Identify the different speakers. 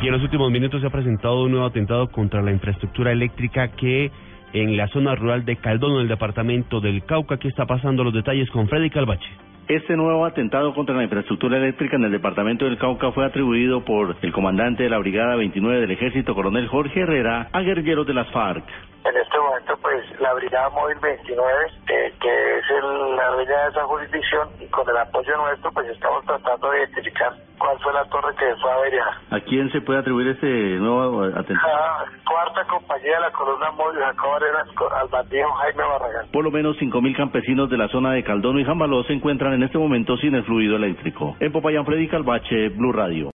Speaker 1: Y en los últimos minutos se ha presentado un nuevo atentado contra la infraestructura eléctrica que en la zona rural de Caldón, en el departamento del Cauca. ¿Qué está pasando? Los detalles con Freddy Calvache.
Speaker 2: Este nuevo atentado contra la infraestructura eléctrica en el departamento del Cauca fue atribuido por el comandante de la Brigada 29 del Ejército, coronel Jorge Herrera, a guerrilleros de las FARC.
Speaker 3: En este momento, pues, la Brigada Móvil 29, eh, que dueña de esa jurisdicción, y con el apoyo nuestro, pues estamos tratando de identificar cuál fue la torre que fue averiada.
Speaker 2: ¿A quién se puede atribuir este nuevo atentado?
Speaker 3: La cuarta compañía de la columna móvil Jacob Arenas al bandido Jaime Barragán.
Speaker 2: Por lo menos 5.000 campesinos de la zona de Caldono y Jambaló se encuentran en este momento sin el fluido eléctrico. En Popayán, Freddy Calvache, Blue Radio.